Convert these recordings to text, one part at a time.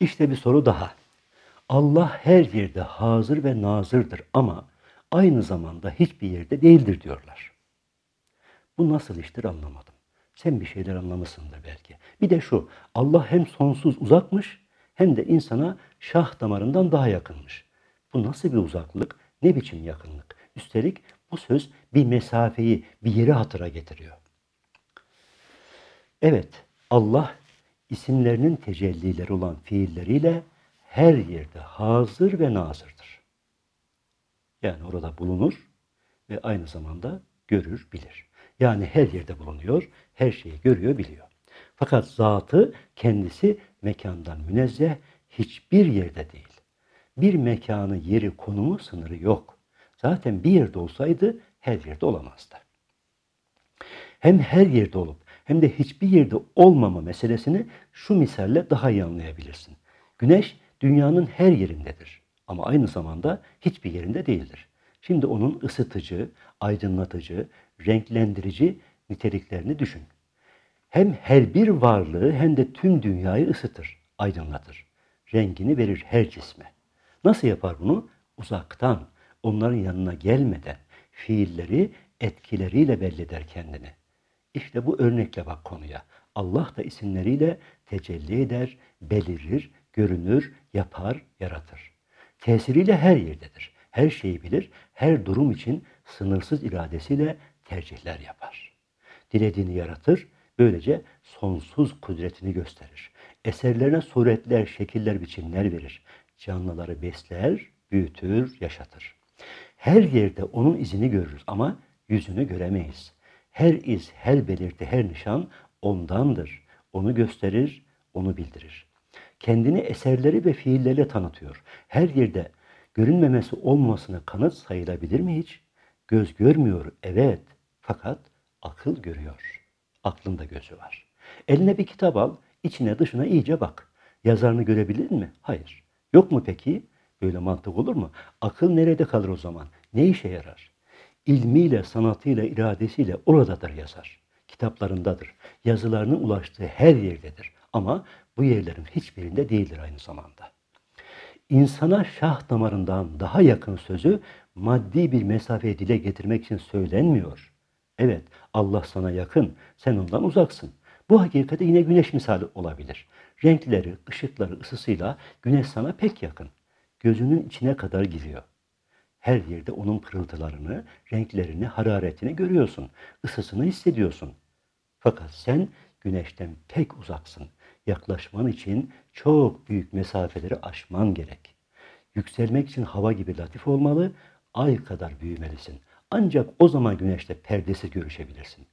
İşte bir soru daha. Allah her yerde hazır ve nazırdır ama aynı zamanda hiçbir yerde değildir diyorlar. Bu nasıl iştir anlamadım. Sen bir şeyler anlamışsındır belki. Bir de şu, Allah hem sonsuz uzakmış hem de insana şah damarından daha yakınmış. Bu nasıl bir uzaklık, ne biçim yakınlık? Üstelik bu söz bir mesafeyi, bir yeri hatıra getiriyor. Evet, Allah isimlerinin tecellileri olan fiilleriyle her yerde hazır ve nazırdır. Yani orada bulunur ve aynı zamanda görür, bilir. Yani her yerde bulunuyor, her şeyi görüyor, biliyor. Fakat zatı kendisi mekandan münezzeh hiçbir yerde değil. Bir mekanı, yeri, konumu, sınırı yok. Zaten bir yerde olsaydı her yerde olamazdı. Hem her yerde olup hem de hiçbir yerde olmama meselesini şu misalle daha iyi anlayabilirsin. Güneş dünyanın her yerindedir ama aynı zamanda hiçbir yerinde değildir. Şimdi onun ısıtıcı, aydınlatıcı, renklendirici niteliklerini düşün. Hem her bir varlığı hem de tüm dünyayı ısıtır, aydınlatır. Rengini verir her cisme. Nasıl yapar bunu? Uzaktan, onların yanına gelmeden, fiilleri etkileriyle belli eder kendini. İşte bu örnekle bak konuya. Allah da isimleriyle tecelli eder, belirir, görünür, yapar, yaratır. Tesiriyle her yerdedir. Her şeyi bilir, her durum için sınırsız iradesiyle tercihler yapar. Dilediğini yaratır, böylece sonsuz kudretini gösterir. Eserlerine suretler, şekiller, biçimler verir. Canlıları besler, büyütür, yaşatır. Her yerde onun izini görürüz ama yüzünü göremeyiz. Her iz, her belirti, her nişan ondandır. Onu gösterir, onu bildirir. Kendini eserleri ve fiilleriyle tanıtıyor. Her yerde görünmemesi olmasına kanıt sayılabilir mi hiç? Göz görmüyor, evet. Fakat akıl görüyor. Aklında gözü var. Eline bir kitap al, içine dışına iyice bak. Yazarını görebilir mi? Hayır. Yok mu peki? Böyle mantık olur mu? Akıl nerede kalır o zaman? Ne işe yarar? İlmiyle, sanatıyla, iradesiyle oradadır yazar. Kitaplarındadır. Yazılarının ulaştığı her yerdedir. Ama bu yerlerin hiçbirinde değildir aynı zamanda. İnsana şah damarından daha yakın sözü maddi bir mesafeye dile getirmek için söylenmiyor. Evet, Allah sana yakın, sen ondan uzaksın. Bu hakikate yine güneş misali olabilir. Renkleri, ışıkları, ısısıyla güneş sana pek yakın. Gözünün içine kadar giriyor. Her yerde onun pırıltılarını, renklerini, hararetini görüyorsun. Isısını hissediyorsun. Fakat sen güneşten pek uzaksın. Yaklaşman için çok büyük mesafeleri aşman gerek. Yükselmek için hava gibi latif olmalı, ay kadar büyümelisin. Ancak o zaman güneşte perdesiz görüşebilirsin.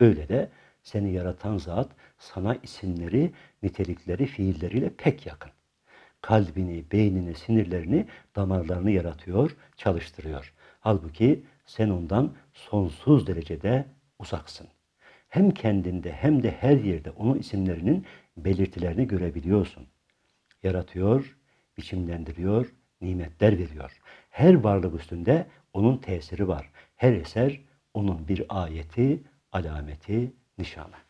Öyle de seni yaratan zat sana isimleri, nitelikleri, fiilleriyle pek yakın kalbini, beynini, sinirlerini, damarlarını yaratıyor, çalıştırıyor. Halbuki sen ondan sonsuz derecede uzaksın. Hem kendinde hem de her yerde onun isimlerinin belirtilerini görebiliyorsun. Yaratıyor, biçimlendiriyor, nimetler veriyor. Her varlık üstünde onun tesiri var. Her eser onun bir ayeti, alameti, nişanı.